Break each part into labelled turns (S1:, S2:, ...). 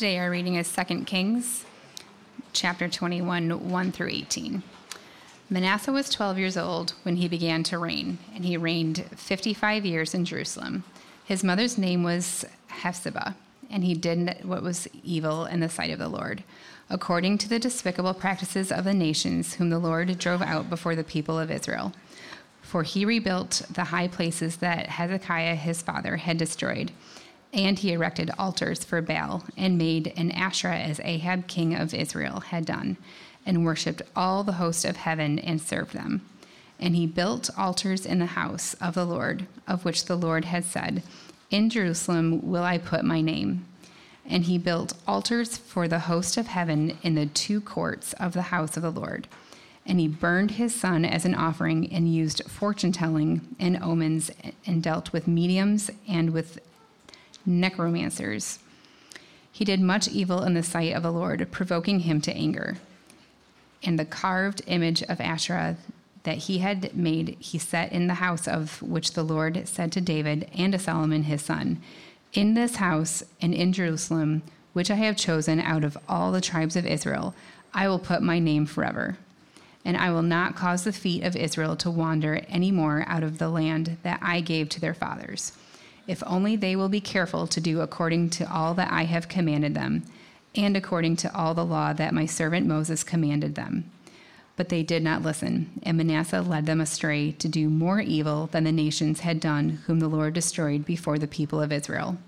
S1: Today, our reading is 2 Kings, chapter 21, 1 through 18. Manasseh was 12 years old when he began to reign, and he reigned 55 years in Jerusalem. His mother's name was Hephzibah, and he did what was evil in the sight of the Lord, according to the despicable practices of the nations whom the Lord drove out before the people of Israel. For he rebuilt the high places that Hezekiah his father had destroyed and he erected altars for Baal and made an Asherah as Ahab king of Israel had done, and worshipped all the host of heaven and served them. And he built altars in the house of the Lord, of which the Lord had said, In Jerusalem will I put my name. And he built altars for the host of heaven in the two courts of the house of the Lord. And he burned his son as an offering and used fortune telling and omens and dealt with mediums and with necromancers. He did much evil in the sight of the Lord, provoking him to anger. And the carved image of Asherah that he had made, he set in the house of which the Lord said to David and to Solomon his son, In this house and in Jerusalem, which I have chosen out of all the tribes of Israel, I will put my name forever. And I will not cause the feet of Israel to wander any more out of the land that I gave to their fathers if only they will be careful to do according to all that I have commanded them, and according to all the law that my servant Moses commanded them. But they did not listen, and Manasseh led them astray to do more evil than the nations had done, whom the Lord destroyed before the people of Israel.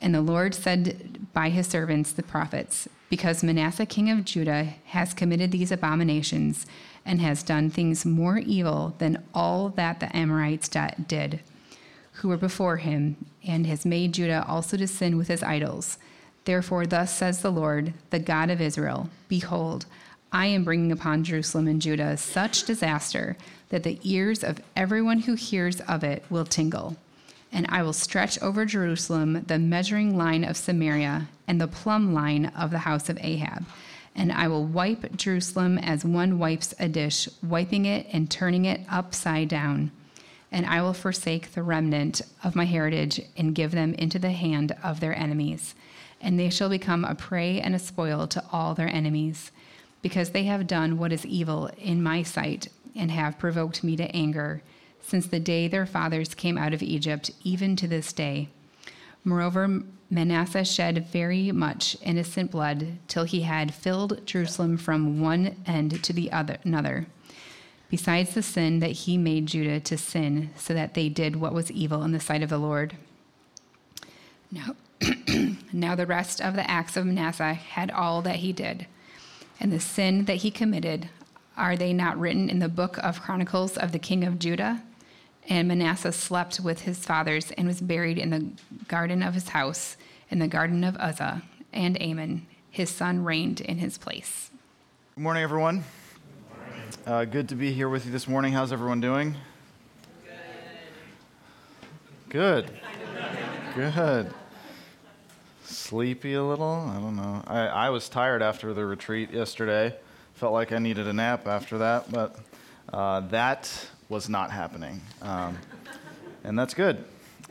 S1: And the Lord said by his servants, the prophets, Because Manasseh king of Judah has committed these abominations, and has done things more evil than all that the Amorites did who were before him, and has made Judah also to sin with his idols. Therefore, thus says the Lord, the God of Israel Behold, I am bringing upon Jerusalem and Judah such disaster that the ears of everyone who hears of it will tingle. And I will stretch over Jerusalem the measuring line of Samaria and the plumb line of the house of Ahab. And I will wipe Jerusalem as one wipes a dish, wiping it and turning it upside down and I will forsake the remnant of my heritage and give them into the hand of their enemies. And they shall become a prey and a spoil to all their enemies, because they have done what is evil in my sight and have provoked me to anger, since the day their fathers came out of Egypt, even to this day. Moreover, Manasseh shed very much innocent blood till he had filled Jerusalem from one end to the other another besides the sin that he made Judah to sin, so that they did what was evil in the sight of the Lord. Now, now the rest of the acts of Manasseh had all that he did, and the sin that he committed, are they not written in the book of Chronicles of the king of Judah? And Manasseh slept with his fathers and was buried in the garden of his house, in the garden of Uzzah, and Amon, his son, reigned in his place.
S2: Good morning, everyone. Uh, good to be here with you this morning. How's everyone doing? Good. Good. Good. Sleepy a little? I don't know. I, I was tired after the retreat yesterday. Felt like I needed a nap after that, but uh, that was not happening. Um, and that's good.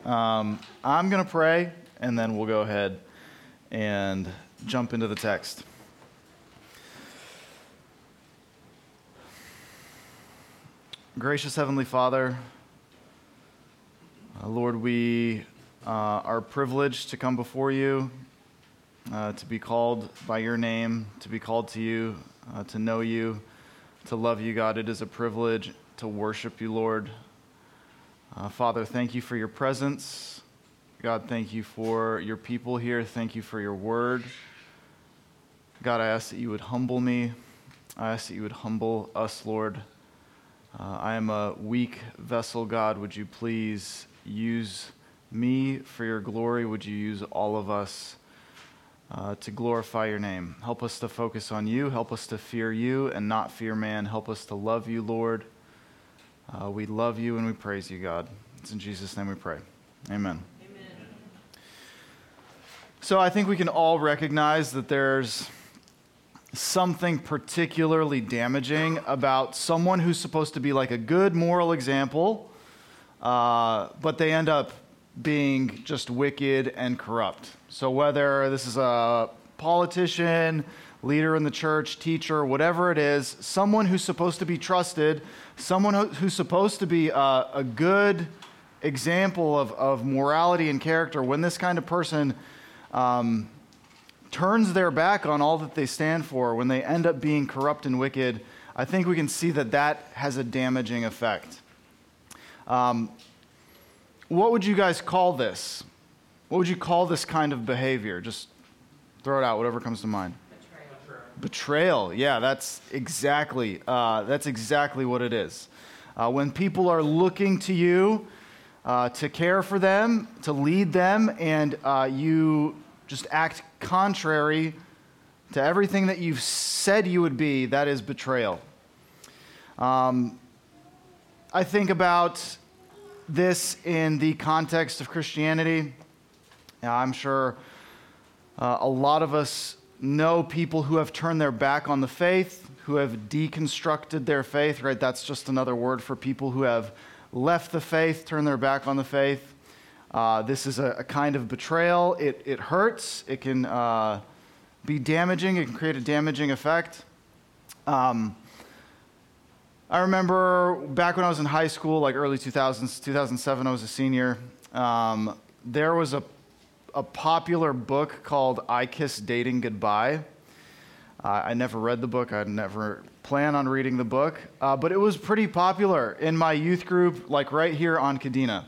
S2: Um, I'm going to pray, and then we'll go ahead and jump into the text. Gracious Heavenly Father, uh, Lord, we uh, are privileged to come before you, uh, to be called by your name, to be called to you, uh, to know you, to love you, God. It is a privilege to worship you, Lord. Uh, Father, thank you for your presence. God, thank you for your people here. Thank you for your word. God, I ask that you would humble me. I ask that you would humble us, Lord. Uh, I am a weak vessel, God. Would you please use me for your glory? Would you use all of us uh, to glorify your name? Help us to focus on you. Help us to fear you and not fear man. Help us to love you, Lord. Uh, we love you and we praise you, God. It's in Jesus' name we pray. Amen. Amen. So I think we can all recognize that there's something particularly damaging about someone who's supposed to be like a good moral example, uh, but they end up being just wicked and corrupt. So, whether this is a politician, leader in the church, teacher, whatever it is, someone who's supposed to be trusted, someone who's supposed to be a, a good example of, of morality and character, when this kind of person um, turns their back on all that they stand for, when they end up being corrupt and wicked, I think we can see that that has a damaging effect. Um, what would you guys call this? What would you call this kind of behavior? Just throw it out, whatever comes to mind. Betrayal. Betrayal. Yeah, that's exactly uh, that's exactly what it is. Uh, when people are looking to you uh, to care for them, to lead them, and uh, you just act contrary to everything that you've said you would be, that is betrayal. Um, I think about this in the context of Christianity. Now, I'm sure uh, a lot of us know people who have turned their back on the faith, who have deconstructed their faith, right? That's just another word for people who have left the faith, turned their back on the faith. Uh, this is a, a, kind of betrayal. It, it hurts, it can uh, be damaging, it can create a damaging effect. Um, I remember back when I was in high school, like early 2000s, 2007, I was a senior. Um, there was a, a popular book called I Kissed Dating Goodbye. Uh, I never read the book. I never plan on reading the book, uh, but it was pretty popular in my youth group, like right here on Kadena.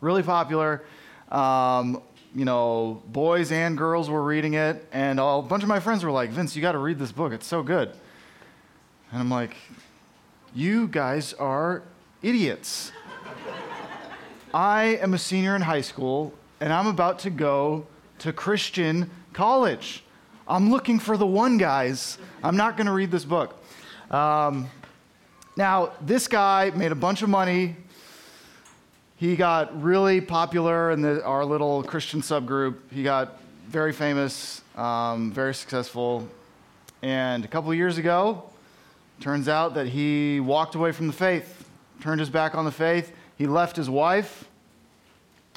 S2: Really popular. Um, you know, boys and girls were reading it, and a bunch of my friends were like, Vince, you got to read this book. It's so good. And I'm like, you guys are idiots. I am a senior in high school, and I'm about to go to Christian college. I'm looking for the one, guys. I'm not going to read this book. Um, now, this guy made a bunch of money. He got really popular in the, our little Christian subgroup. He got very famous, um, very successful. And a couple years ago, turns out that he walked away from the faith, turned his back on the faith. He left his wife.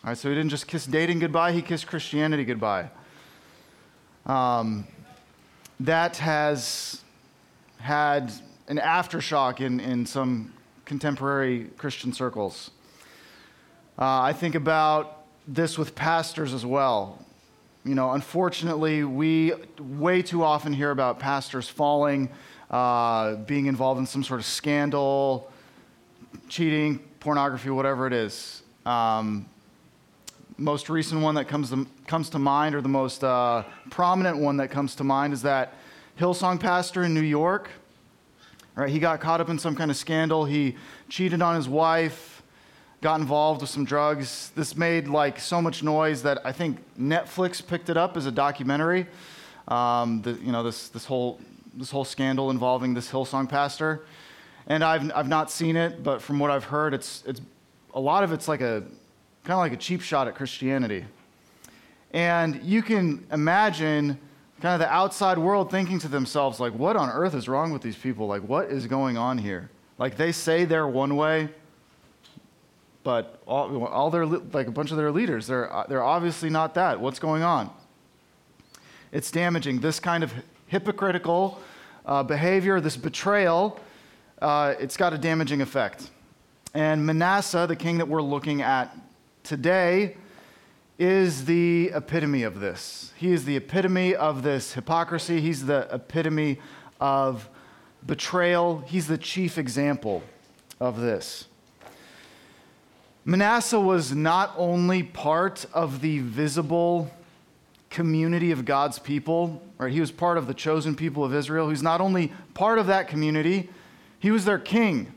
S2: All right, so he didn't just kiss dating goodbye, he kissed Christianity goodbye. Um, that has had an aftershock in, in some contemporary Christian circles. Uh, I think about this with pastors as well. You know, unfortunately, we way too often hear about pastors falling, uh, being involved in some sort of scandal, cheating, pornography, whatever it is. Um, most recent one that comes to, comes to mind, or the most uh, prominent one that comes to mind, is that Hillsong pastor in New York. Right, he got caught up in some kind of scandal. He cheated on his wife, got involved with some drugs. This made like so much noise that I think Netflix picked it up as a documentary. Um, the, you know, this, this, whole, this whole scandal involving this Hillsong pastor. And I've, I've not seen it, but from what I've heard, it's, it's, a lot of it's like a kind of like a cheap shot at Christianity. And you can imagine kind of the outside world thinking to themselves, like, what on earth is wrong with these people? Like, what is going on here? Like, they say they're one way, but all, all their, like a bunch of their leaders, they're, they're obviously not that. What's going on? It's damaging. This kind of hypocritical uh, behavior, this betrayal, uh, it's got a damaging effect. And Manasseh, the king that we're looking at today is the epitome of this. He is the epitome of this hypocrisy. He's the epitome of betrayal. He's the chief example of this. Manasseh was not only part of the visible community of God's people, right? He was part of the chosen people of Israel. He's not only part of that community, he was their king,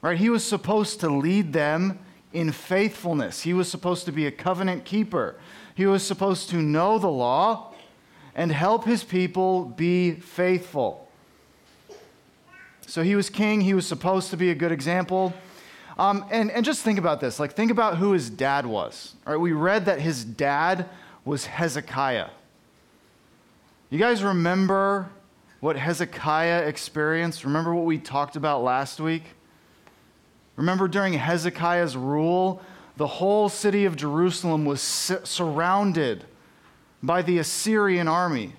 S2: right? He was supposed to lead them in faithfulness. He was supposed to be a covenant keeper. He was supposed to know the law and help his people be faithful. So he was king. He was supposed to be a good example. Um, and, and just think about this. Like, think about who his dad was. All right, we read that his dad was Hezekiah. You guys remember what Hezekiah experienced? Remember what we talked about last week? Remember during Hezekiah's rule, the whole city of Jerusalem was surrounded by the Assyrian army.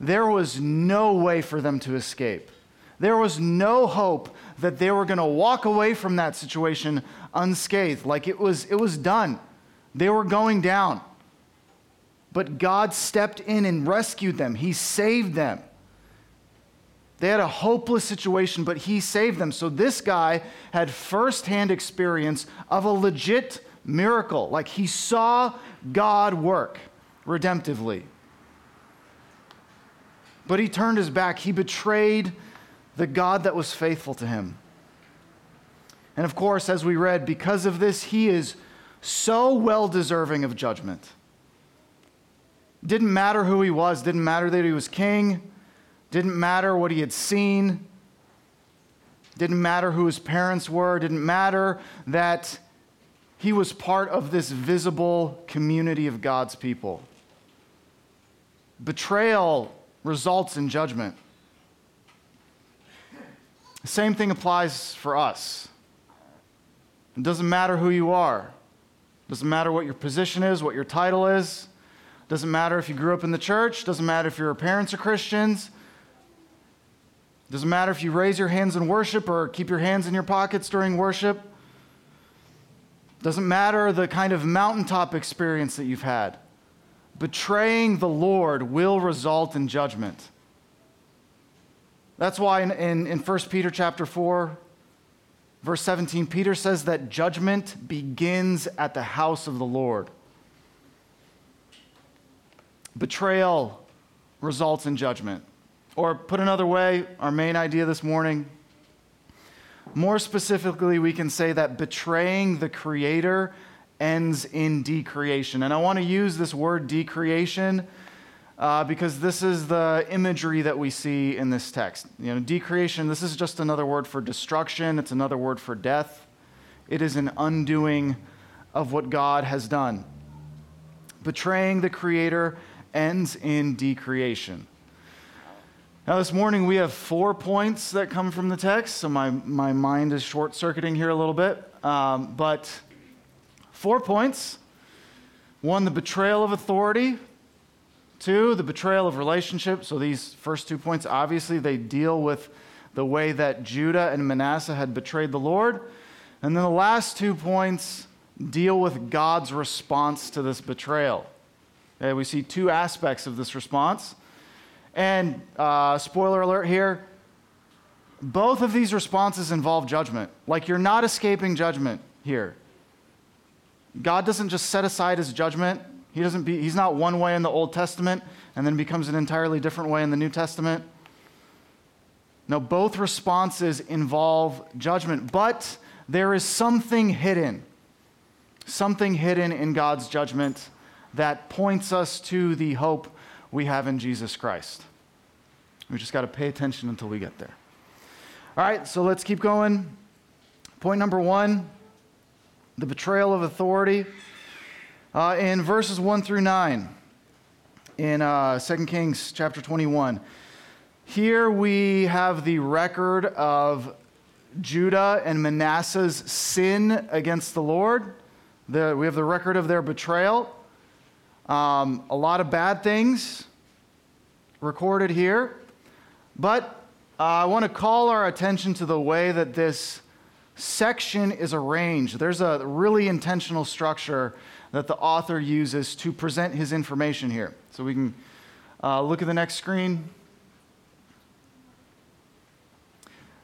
S2: There was no way for them to escape. There was no hope that they were going to walk away from that situation unscathed. Like it was, it was done. They were going down. But God stepped in and rescued them, He saved them. They had a hopeless situation, but he saved them. So this guy had firsthand experience of a legit miracle. Like he saw God work redemptively. But he turned his back. He betrayed the God that was faithful to him. And of course, as we read, because of this, he is so well deserving of judgment. Didn't matter who he was, didn't matter that he was king, didn't matter what he had seen, didn't matter who his parents were, didn't matter that he was part of this visible community of God's people. Betrayal results in judgment. The same thing applies for us. It doesn't matter who you are. It doesn't matter what your position is, what your title is. It doesn't matter if you grew up in the church. It doesn't matter if your parents are Christians. It doesn't matter if you raise your hands in worship or keep your hands in your pockets during worship. It doesn't matter the kind of mountaintop experience that you've had. Betraying the Lord will result in judgment. That's why in, in, in 1 Peter chapter 4, verse 17, Peter says that judgment begins at the house of the Lord. Betrayal results in judgment. Or put another way, our main idea this morning, more specifically, we can say that betraying the Creator ends in decreation. And I want to use this word decreation uh, because this is the imagery that we see in this text. You know, decreation, this is just another word for destruction, it's another word for death. It is an undoing of what God has done. Betraying the Creator ends in decreation. Now, this morning we have four points that come from the text, so my, my mind is short circuiting here a little bit. Um, but four points one, the betrayal of authority. Two, the betrayal of relationship. So these first two points, obviously, they deal with the way that Judah and Manasseh had betrayed the Lord. And then the last two points deal with God's response to this betrayal. We see two aspects of this response. And uh, spoiler alert here both of these responses involve judgment. Like you're not escaping judgment here. God doesn't just set aside his judgment. He doesn't be, he's not one way in the Old Testament and then becomes an entirely different way in the New Testament. No, both responses involve judgment, but there is something hidden, something hidden in God's judgment that points us to the hope we have in Jesus Christ. We just got to pay attention until we get there. All right, so let's keep going. Point number one the betrayal of authority. Uh, in verses 1 through 9, in uh, 2 Kings chapter 21, here we have the record of Judah and Manasseh's sin against the Lord. The, we have the record of their betrayal. Um, a lot of bad things recorded here. But uh, I want to call our attention to the way that this section is arranged. There's a really intentional structure that the author uses to present his information here. So we can uh, look at the next screen.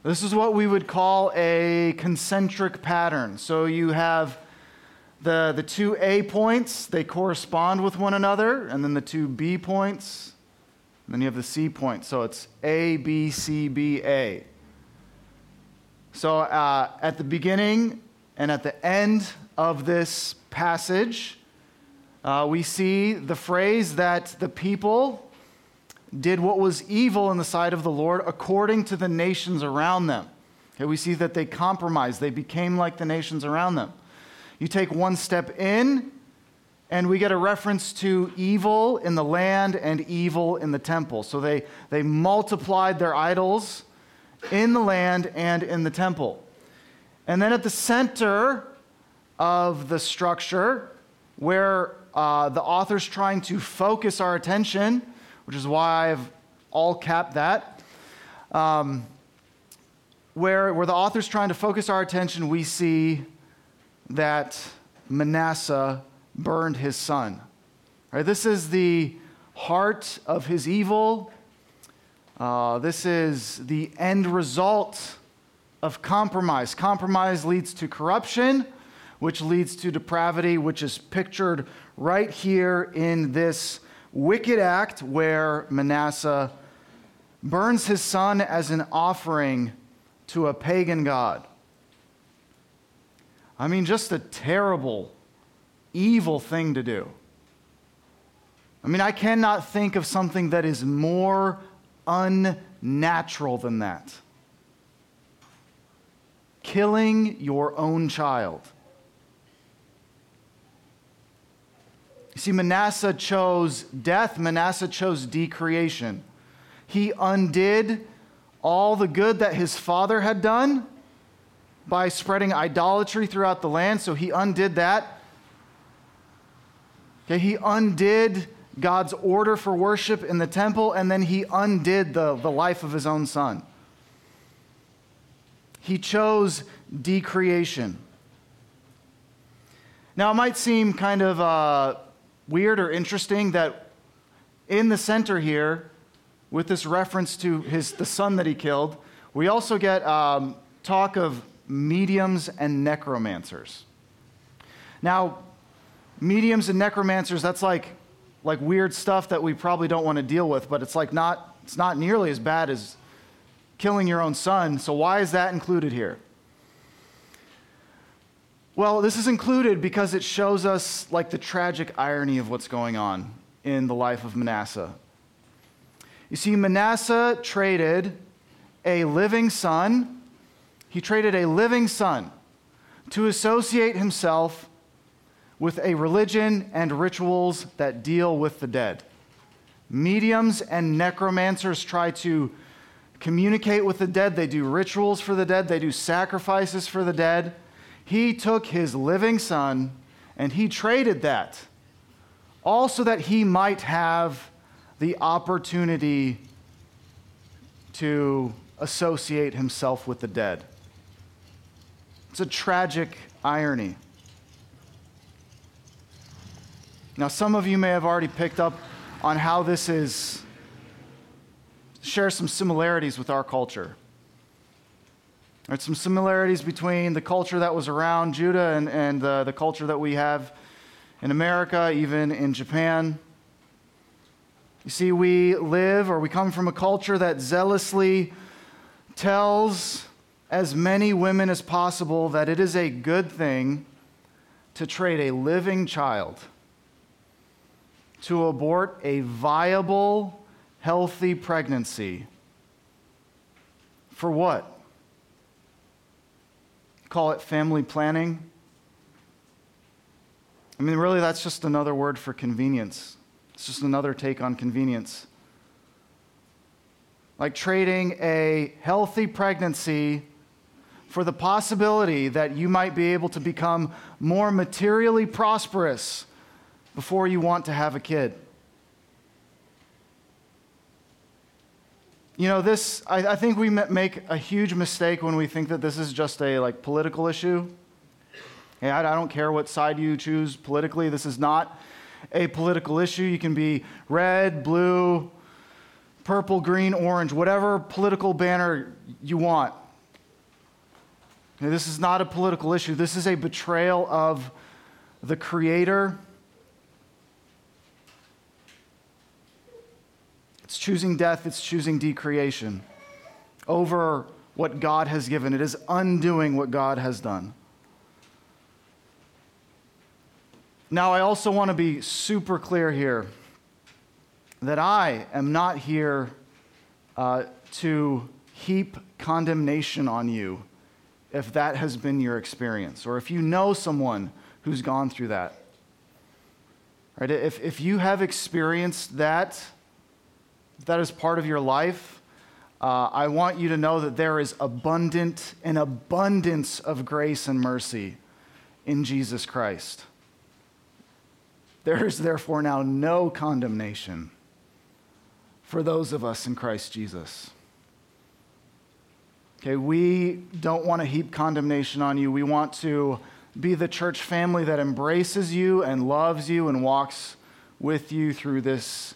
S2: This is what we would call a concentric pattern. So you have the, the two A points, they correspond with one another, and then the two B points, and then you have the C point. So it's A, B, C, B, A. So uh, at the beginning and at the end of this passage, uh, we see the phrase that the people did what was evil in the sight of the Lord according to the nations around them. Okay, we see that they compromised, they became like the nations around them. You take one step in, and we get a reference to evil in the land and evil in the temple. So they, they multiplied their idols in the land and in the temple. And then at the center of the structure where uh, the author's trying to focus our attention, which is why I've all capped that. Um, where, where the author's trying to focus our attention, we see that Manasseh burned his son. Right, this is the heart of his evil. Uh, this is the end result of compromise. Compromise leads to corruption, which leads to depravity, which is pictured right here in this wicked act where Manasseh burns his son as an offering to a pagan god. I mean, just a terrible, evil thing to do. I mean, I cannot think of something that is more unnatural than that. Killing your own child. See, Manasseh chose death, Manasseh chose decreation. He undid all the good that his father had done by spreading idolatry throughout the land, so he undid that. Okay, he undid God's order for worship in the temple, and then he undid the, the life of his own son. He chose decreation. Now, it might seem kind of uh, weird or interesting that in the center here, with this reference to his, the son that he killed, we also get um, talk of mediums and necromancers. Now, mediums and necromancers, that's like, like weird stuff that we probably don't want to deal with, but it's like not, it's not nearly as bad as killing your own son. So why is that included here? Well, this is included because it shows us like the tragic irony of what's going on in the life of Manasseh. You see, Manasseh traded a living son he traded a living son to associate himself with a religion and rituals that deal with the dead. Mediums and necromancers try to communicate with the dead, they do rituals for the dead, they do sacrifices for the dead. He took his living son and he traded that, also that he might have the opportunity to associate himself with the dead. It's a tragic irony. Now, some of you may have already picked up on how this is, share some similarities with our culture. There's some similarities between the culture that was around Judah and, and uh, the culture that we have in America, even in Japan. You see, we live or we come from a culture that zealously tells as many women as possible that it is a good thing to trade a living child, to abort a viable, healthy pregnancy. For what? Call it family planning. I mean, really, that's just another word for convenience. It's just another take on convenience. Like trading a healthy pregnancy for the possibility that you might be able to become more materially prosperous before you want to have a kid. You know, this, I, I think we make a huge mistake when we think that this is just a like political issue. I, I don't care what side you choose politically. This is not a political issue. You can be red, blue, purple, green, orange, whatever political banner you want. This is not a political issue. This is a betrayal of the Creator. It's choosing death, it's choosing decreation over what God has given. It is undoing what God has done. Now, I also want to be super clear here that I am not here uh, to heap condemnation on you if that has been your experience, or if you know someone who's gone through that. Right? If, if you have experienced that, that is part of your life, uh, I want you to know that there is abundant, an abundance of grace and mercy in Jesus Christ. There is therefore now no condemnation for those of us in Christ Jesus. Okay, we don't want to heap condemnation on you. We want to be the church family that embraces you and loves you and walks with you through this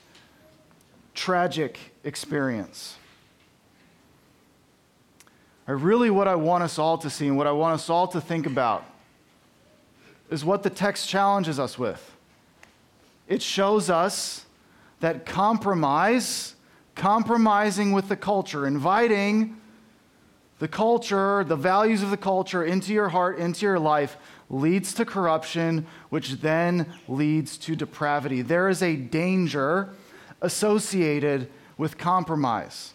S2: tragic experience. really, what I want us all to see and what I want us all to think about is what the text challenges us with. It shows us that compromise, compromising with the culture, inviting the culture, the values of the culture into your heart, into your life, leads to corruption, which then leads to depravity. There is a danger associated with compromise,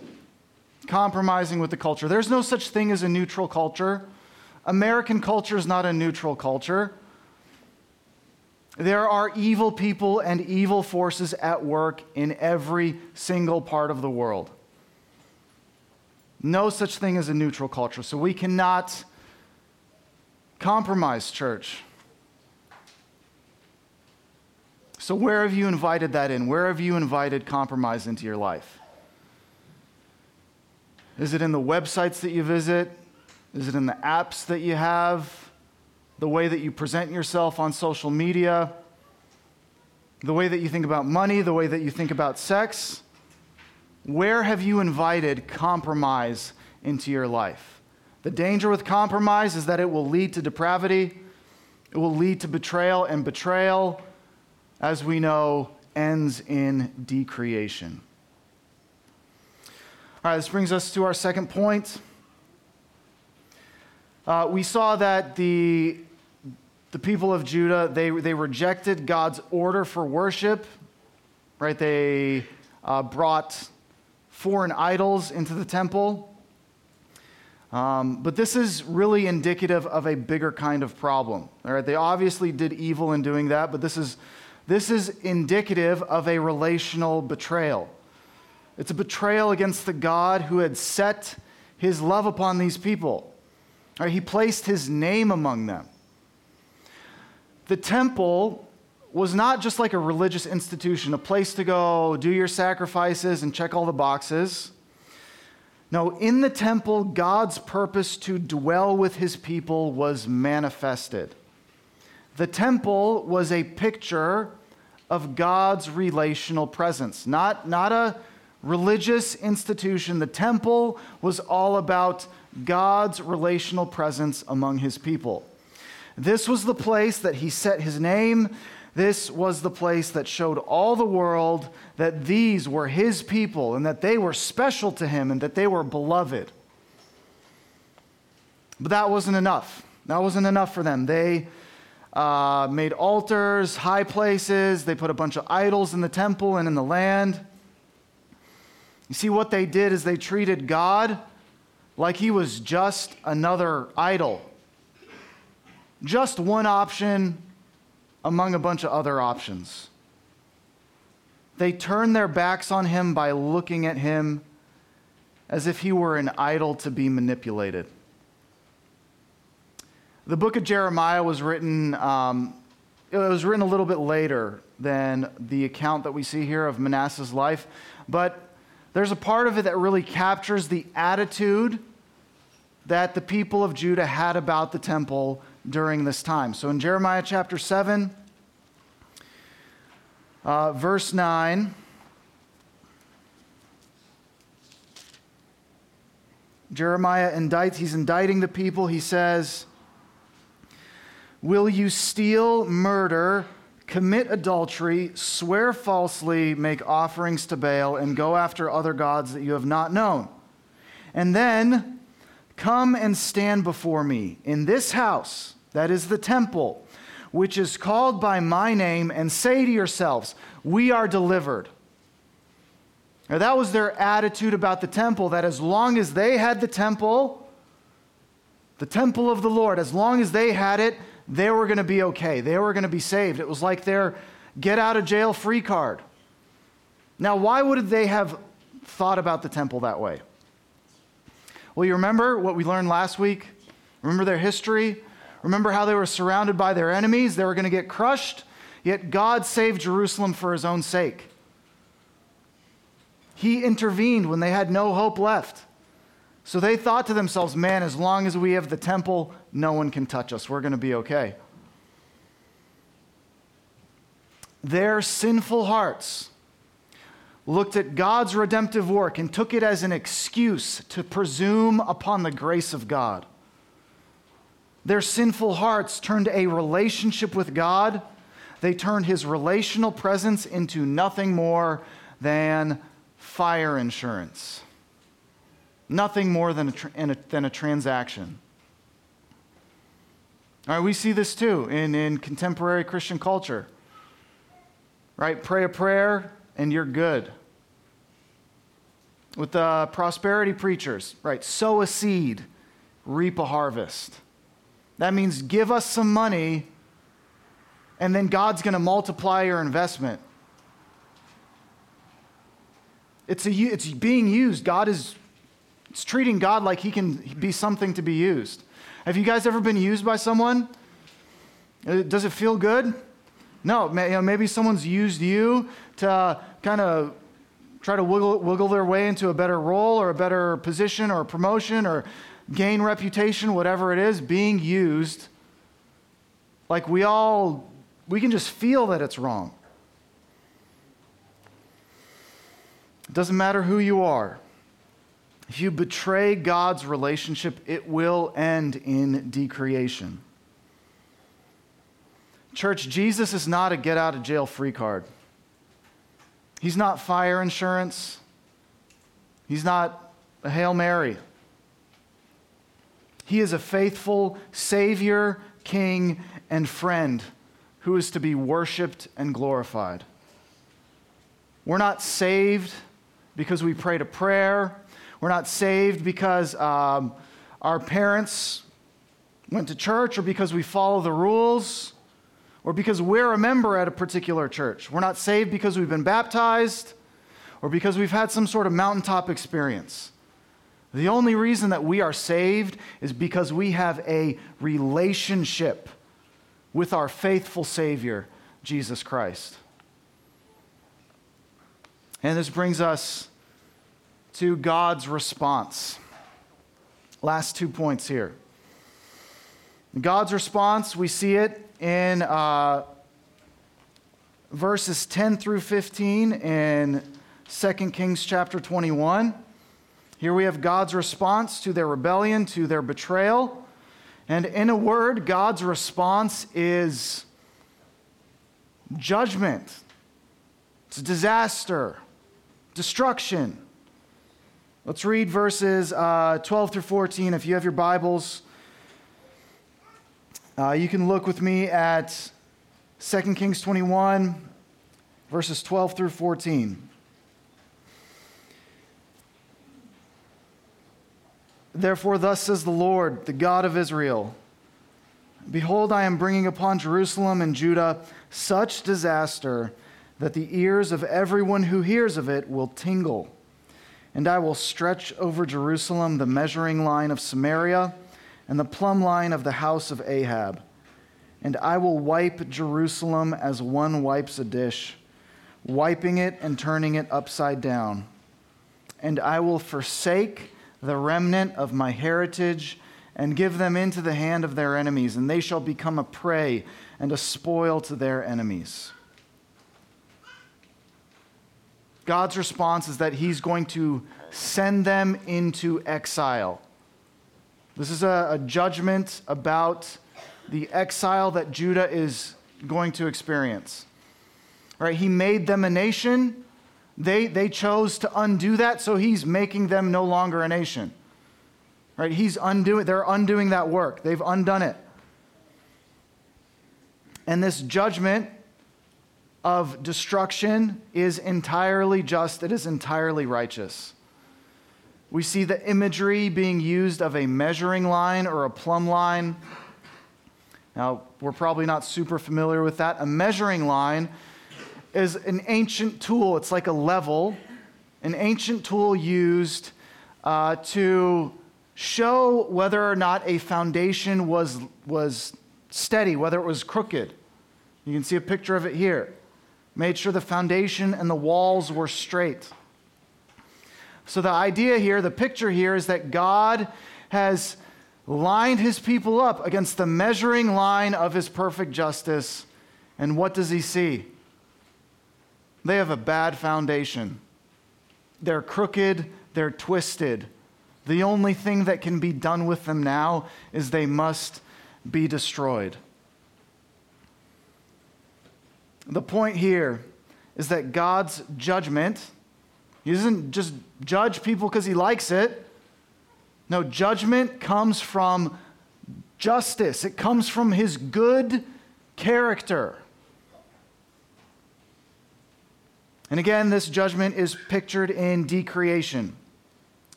S2: compromising with the culture. There's no such thing as a neutral culture. American culture is not a neutral culture. There are evil people and evil forces at work in every single part of the world. No such thing as a neutral culture. So we cannot compromise, church. So, where have you invited that in? Where have you invited compromise into your life? Is it in the websites that you visit? Is it in the apps that you have? The way that you present yourself on social media? The way that you think about money? The way that you think about sex? Where have you invited compromise into your life? The danger with compromise is that it will lead to depravity, it will lead to betrayal, and betrayal, as we know, ends in decreation. All right, this brings us to our second point. Uh, we saw that the, the people of Judah, they, they rejected God's order for worship, right? They uh, brought foreign idols into the temple. Um, but this is really indicative of a bigger kind of problem. All right, they obviously did evil in doing that, but this is, this is indicative of a relational betrayal. It's a betrayal against the God who had set his love upon these people. Right, he placed his name among them. The temple was not just like a religious institution, a place to go do your sacrifices and check all the boxes. No, in the temple, God's purpose to dwell with his people was manifested. The temple was a picture of God's relational presence, not, not a religious institution. The temple was all about God's relational presence among his people. This was the place that he set his name. This was the place that showed all the world that these were his people and that they were special to him and that they were beloved. But that wasn't enough. That wasn't enough for them. They uh, made altars, high places, they put a bunch of idols in the temple and in the land. You see, what they did is they treated God like he was just another idol. Just one option among a bunch of other options. They turned their backs on him by looking at him as if he were an idol to be manipulated. The book of Jeremiah was written, um, it was written a little bit later than the account that we see here of Manasseh's life, but there's a part of it that really captures the attitude that the people of Judah had about the temple during this time. So in Jeremiah chapter 7, uh, verse 9, Jeremiah indicts, he's indicting the people. He says, Will you steal, murder, commit adultery, swear falsely, make offerings to Baal, and go after other gods that you have not known? And then Come and stand before me in this house, that is the temple, which is called by my name, and say to yourselves, We are delivered. Now, that was their attitude about the temple, that as long as they had the temple, the temple of the Lord, as long as they had it, they were going to be okay. They were going to be saved. It was like their get out of jail free card. Now, why would they have thought about the temple that way? Well, you remember what we learned last week? Remember their history? Remember how they were surrounded by their enemies? They were going to get crushed, yet God saved Jerusalem for his own sake. He intervened when they had no hope left. So they thought to themselves, man, as long as we have the temple, no one can touch us. We're going to be okay. Their sinful hearts looked at God's redemptive work and took it as an excuse to presume upon the grace of God. Their sinful hearts turned a relationship with God, they turned his relational presence into nothing more than fire insurance, nothing more than a, than a transaction. All right, we see this too in, in contemporary Christian culture. Right? Pray a prayer and you're good. With the prosperity preachers, right? Sow a seed, reap a harvest. That means give us some money, and then God's going to multiply your investment. It's, a, it's being used. God is it's treating God like he can be something to be used. Have you guys ever been used by someone? Uh, does it feel good? No, maybe someone's used you to kind of try to wiggle, wiggle their way into a better role or a better position or promotion or gain reputation, whatever it is, being used. Like we all, we can just feel that it's wrong. It doesn't matter who you are. If you betray God's relationship, it will end in decreation. Church, Jesus is not a get out of jail free card. He's not fire insurance. He's not a Hail Mary. He is a faithful Savior, King, and friend who is to be worshiped and glorified. We're not saved because we prayed a prayer. We're not saved because um, our parents went to church or because we follow the rules or because we're a member at a particular church. We're not saved because we've been baptized or because we've had some sort of mountaintop experience. The only reason that we are saved is because we have a relationship with our faithful Savior, Jesus Christ. And this brings us to God's response. Last two points here. God's response, we see it in uh, verses 10 through 15 in 2 Kings chapter 21. Here we have God's response to their rebellion, to their betrayal. And in a word, God's response is judgment, it's disaster, destruction. Let's read verses uh, 12 through 14. If you have your Bibles, uh, you can look with me at 2 Kings 21, verses 12 through 14. Therefore, thus says the Lord, the God of Israel Behold, I am bringing upon Jerusalem and Judah such disaster that the ears of everyone who hears of it will tingle. And I will stretch over Jerusalem the measuring line of Samaria and the plumb line of the house of Ahab. And I will wipe Jerusalem as one wipes a dish, wiping it and turning it upside down. And I will forsake the remnant of my heritage and give them into the hand of their enemies, and they shall become a prey and a spoil to their enemies. God's response is that he's going to send them into exile. This is a, a judgment about the exile that Judah is going to experience. Right? He made them a nation. They, they chose to undo that, so he's making them no longer a nation. Right? He's undoing, they're undoing that work. They've undone it. And this judgment of destruction is entirely just, it is entirely righteous. We see the imagery being used of a measuring line or a plumb line. Now, we're probably not super familiar with that. A measuring line is an ancient tool, it's like a level, an ancient tool used uh, to show whether or not a foundation was, was steady, whether it was crooked. You can see a picture of it here. Made sure the foundation and the walls were straight. So, the idea here, the picture here, is that God has lined his people up against the measuring line of his perfect justice. And what does he see? They have a bad foundation. They're crooked, they're twisted. The only thing that can be done with them now is they must be destroyed. The point here is that God's judgment, He doesn't just judge people because He likes it. No, judgment comes from justice, it comes from His good character. And again, this judgment is pictured in decreation.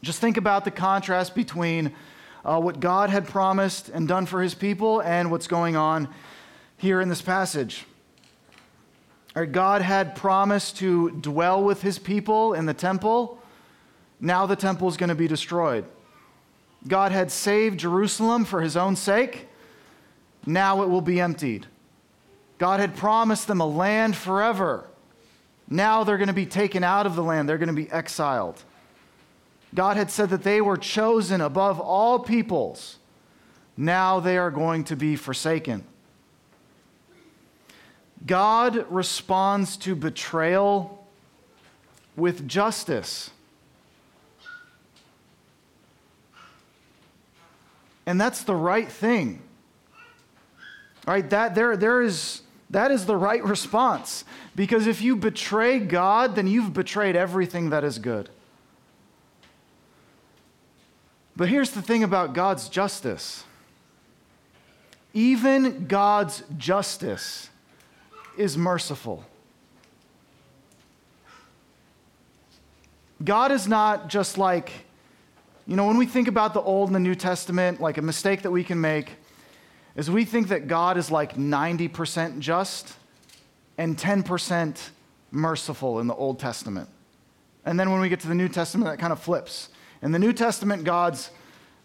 S2: Just think about the contrast between uh, what God had promised and done for his people and what's going on here in this passage. God had promised to dwell with his people in the temple. Now the temple is going to be destroyed. God had saved Jerusalem for his own sake. Now it will be emptied. God had promised them a land forever. Now they're going to be taken out of the land, they're going to be exiled. God had said that they were chosen above all peoples. Now they are going to be forsaken. God responds to betrayal with justice. And that's the right thing. Right? That there, there is that is the right response. Because if you betray God, then you've betrayed everything that is good. But here's the thing about God's justice even God's justice is merciful. God is not just like, you know, when we think about the Old and the New Testament, like a mistake that we can make is we think that God is like 90% just and 10% merciful in the Old Testament. And then when we get to the New Testament, that kind of flips. In the New Testament, God's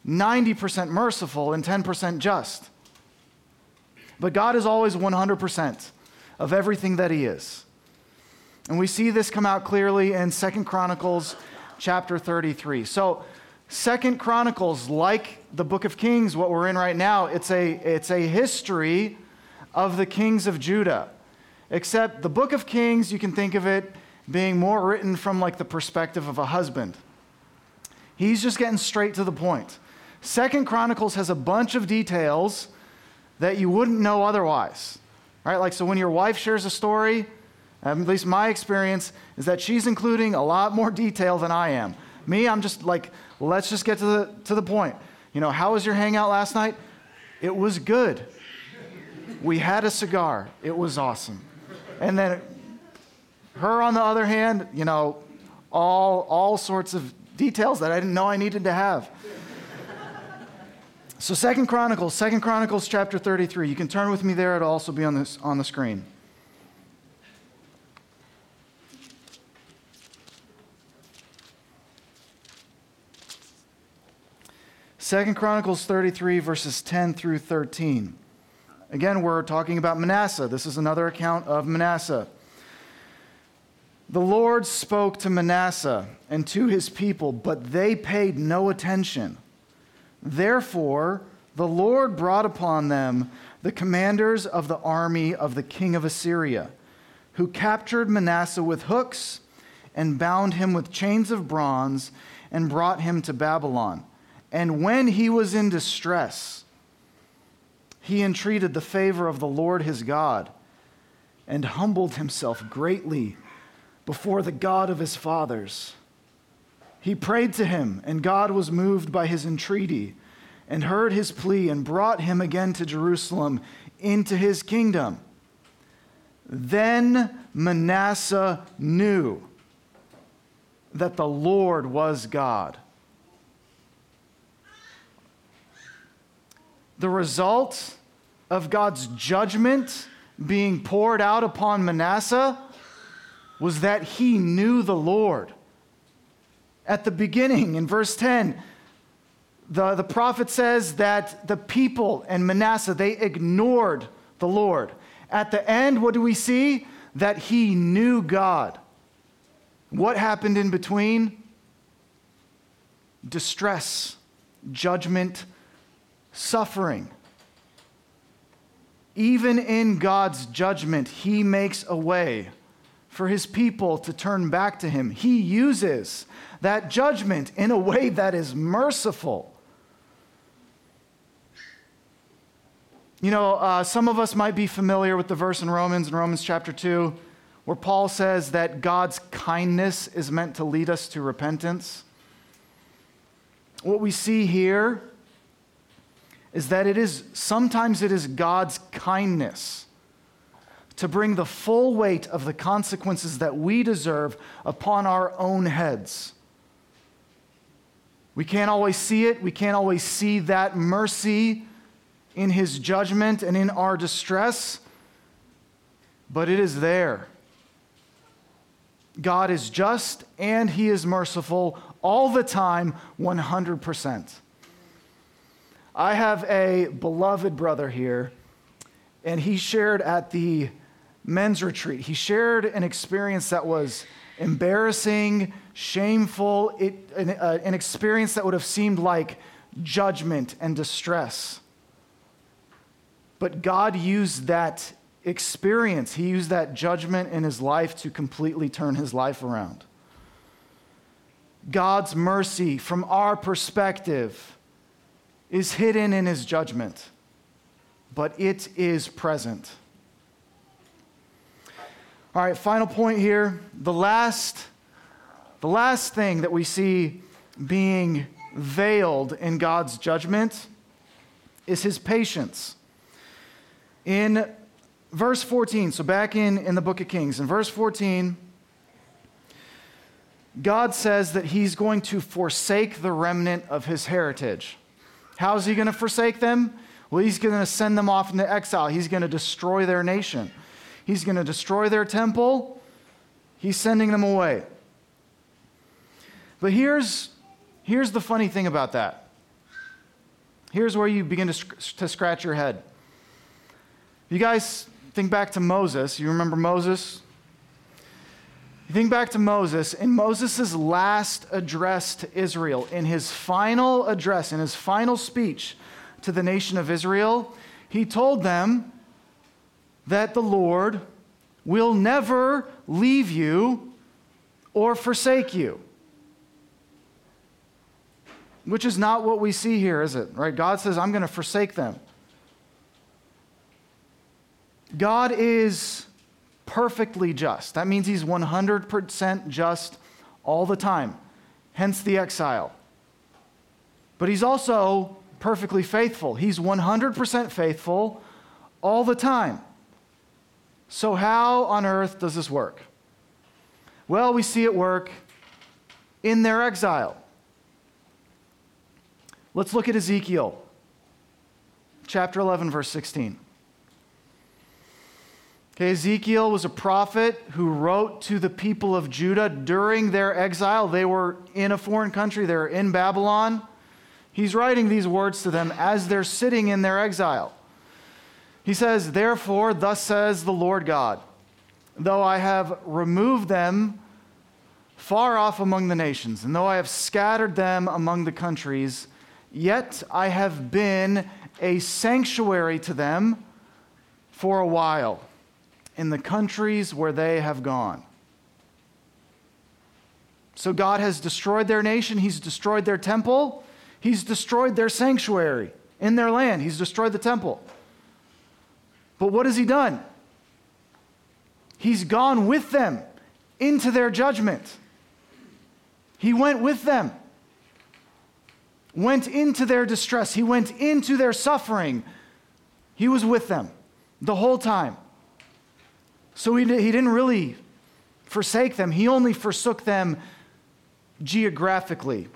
S2: 90% merciful and 10% just. But God is always 100% of everything that He is. And we see this come out clearly in Second Chronicles chapter 33. So, Second Chronicles, like the book of Kings, what we're in right now, it's a, it's a history of the kings of Judah. Except the book of Kings, you can think of it being more written from like the perspective of a husband. He's just getting straight to the point. Second Chronicles has a bunch of details that you wouldn't know otherwise. Right? Like, so when your wife shares a story, at least my experience is that she's including a lot more detail than I am. Me, I'm just like, let's just get to the, to the point. You know, how was your hangout last night? It was good. We had a cigar. It was awesome. And then her, on the other hand, you know, all, all sorts of details that I didn't know I needed to have. So Second Chronicles, Second Chronicles chapter 33. You can turn with me there. It'll also be on, this, on the screen. Second Chronicles 33, verses 10 through 13. Again, we're talking about Manasseh. This is another account of Manasseh. The Lord spoke to Manasseh and to his people, but they paid no attention. Therefore, the Lord brought upon them the commanders of the army of the king of Assyria, who captured Manasseh with hooks and bound him with chains of bronze and brought him to Babylon. And when he was in distress, he entreated the favor of the Lord his God and humbled himself greatly before the God of his fathers. He prayed to him, and God was moved by his entreaty and heard his plea and brought him again to Jerusalem into his kingdom. Then Manasseh knew that the Lord was God. The result of God's judgment being poured out upon Manasseh was that he knew the Lord at the beginning in verse 10 the, the prophet says that the people and Manasseh, they ignored the Lord. At the end, what do we see? That he knew God. What happened in between? Distress, judgment, suffering. Even in God's judgment, he makes a way for his people to turn back to him. He uses that judgment in a way that is merciful. You know, uh, some of us might be familiar with the verse in Romans, in Romans chapter 2, where Paul says that God's kindness is meant to lead us to repentance. What we see here is that it is sometimes it is God's kindness to bring the full weight of the consequences that we deserve upon our own heads. We can't always see it. We can't always see that mercy in his judgment and in our distress, but it is there. God is just and he is merciful all the time, 100%. I have a beloved brother here, and he shared at the men's retreat. He shared an experience that was embarrassing, shameful, it, an, uh, an experience that would have seemed like judgment and distress. But God used that experience, He used that judgment in His life to completely turn His life around. God's mercy, from our perspective, is hidden in his judgment, but it is present. All right, final point here. The last, the last thing that we see being veiled in God's judgment is his patience. In verse 14, so back in, in the book of Kings, in verse 14, God says that he's going to forsake the remnant of his heritage. How is he going to forsake them? Well, he's going to send them off into exile. He's going to destroy their nation. He's going to destroy their temple. He's sending them away. But here's, here's the funny thing about that. Here's where you begin to, to scratch your head. You guys think back to Moses. You remember Moses? You think back to Moses, in Moses' last address to Israel, in his final address, in his final speech to the nation of Israel, he told them that the Lord will never leave you or forsake you. Which is not what we see here, is it? Right? God says, I'm going to forsake them. God is perfectly just. That means he's 100% just all the time, hence the exile. But he's also perfectly faithful. He's 100% faithful all the time. So, how on earth does this work? Well, we see it work in their exile. Let's look at Ezekiel chapter 11, verse 16. Okay, Ezekiel was a prophet who wrote to the people of Judah during their exile. They were in a foreign country, they were in Babylon. He's writing these words to them as they're sitting in their exile. He says, Therefore, thus says the Lord God, though I have removed them far off among the nations, and though I have scattered them among the countries, yet I have been a sanctuary to them for a while in the countries where they have gone. So God has destroyed their nation, He's destroyed their temple, He's destroyed their sanctuary in their land, He's destroyed the temple. But what has He done? He's gone with them into their judgment. He went with them, went into their distress, He went into their suffering. He was with them the whole time. So he, he didn't really forsake them, he only forsook them geographically,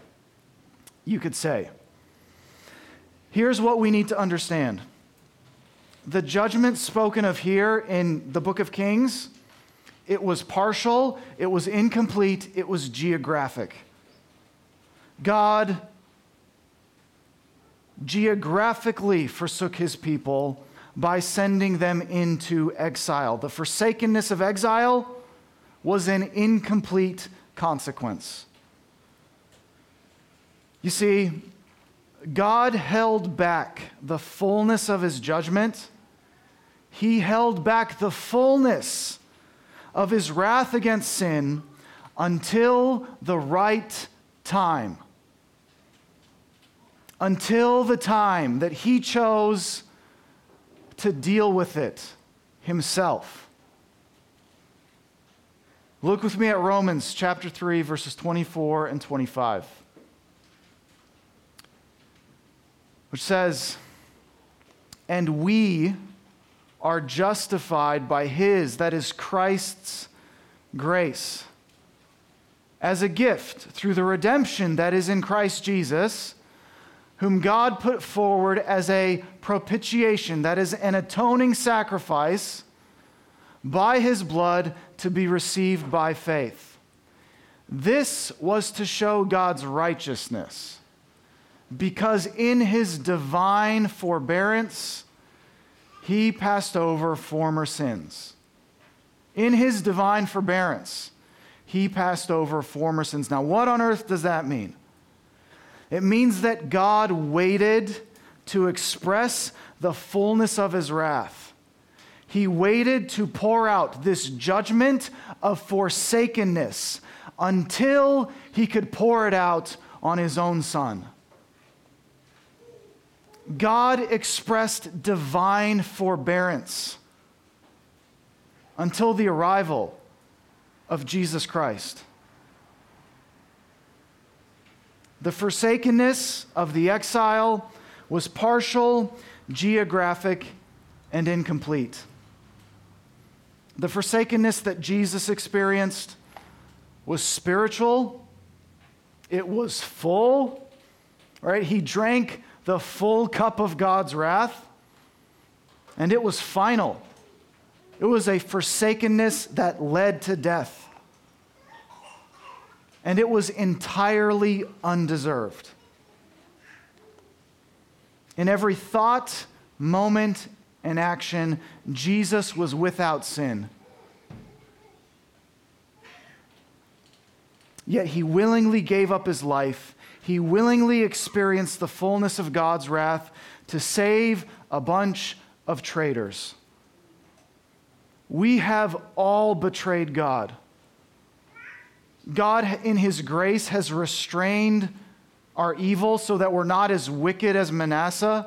S2: you could say. Here's what we need to understand the judgment spoken of here in the book of Kings, it was partial, it was incomplete, it was geographic. God geographically forsook his people by sending them into exile. The forsakenness of exile was an incomplete consequence. You see, God held back the fullness of his judgment. He held back the fullness of his wrath against sin until the right time. Until the time that he chose to deal with it himself. Look with me at Romans chapter 3, verses 24 and 25, which says, And we are justified by his, that is Christ's grace, as a gift through the redemption that is in Christ Jesus, whom God put forward as a propitiation, that is an atoning sacrifice by his blood to be received by faith. This was to show God's righteousness, because in his divine forbearance, he passed over former sins. In his divine forbearance, he passed over former sins. Now, what on earth does that mean? It means that God waited to express the fullness of his wrath. He waited to pour out this judgment of forsakenness until he could pour it out on his own son. God expressed divine forbearance until the arrival of Jesus Christ. The forsakenness of the exile was partial, geographic, and incomplete. The forsakenness that Jesus experienced was spiritual, it was full, right? He drank the full cup of God's wrath, and it was final. It was a forsakenness that led to death. And it was entirely undeserved. In every thought, moment, and action, Jesus was without sin. Yet he willingly gave up his life he willingly experienced the fullness of God's wrath to save a bunch of traitors. We have all betrayed God. God, in His grace, has restrained our evil so that we're not as wicked as Manasseh.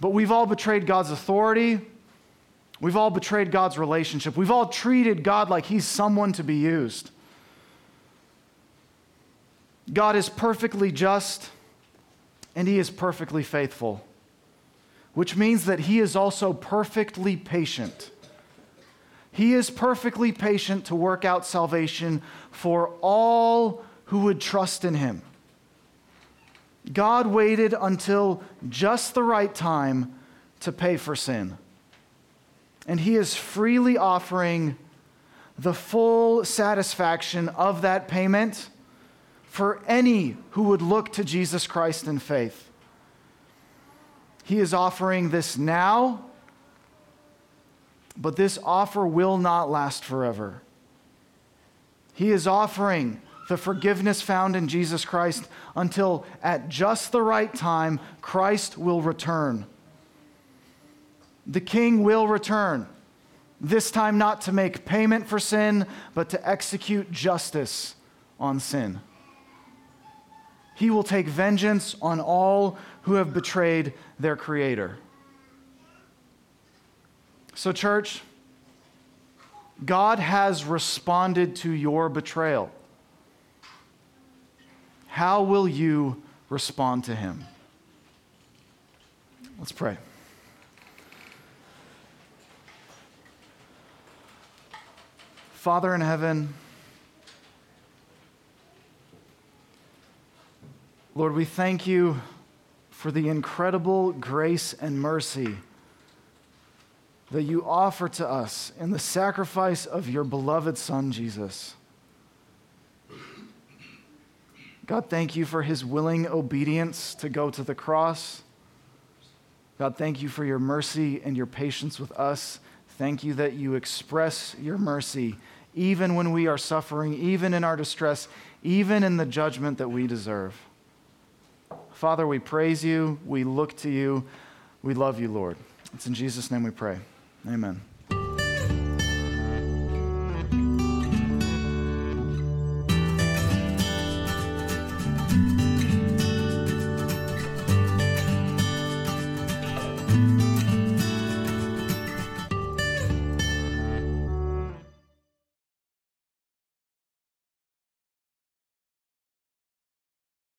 S2: But we've all betrayed God's authority. We've all betrayed God's relationship. We've all treated God like He's someone to be used. God is perfectly just and he is perfectly faithful, which means that he is also perfectly patient. He is perfectly patient to work out salvation for all who would trust in him. God waited until just the right time to pay for sin. And he is freely offering the full satisfaction of that payment for any who would look to Jesus Christ in faith. He is offering this now, but this offer will not last forever. He is offering the forgiveness found in Jesus Christ until at just the right time Christ will return. The king will return, this time not to make payment for sin, but to execute justice on sin. He will take vengeance on all who have betrayed their Creator. So, church, God has responded to your betrayal. How will you respond to Him? Let's pray. Father in heaven, Lord, we thank you for the incredible grace and mercy that you offer to us in the sacrifice of your beloved Son, Jesus. God, thank you for his willing obedience to go to the cross. God, thank you for your mercy and your patience with us. Thank you that you express your mercy even when we are suffering, even in our distress, even in the judgment that we deserve. Father, we praise you. We look to you. We love you, Lord. It's in Jesus' name we pray. Amen.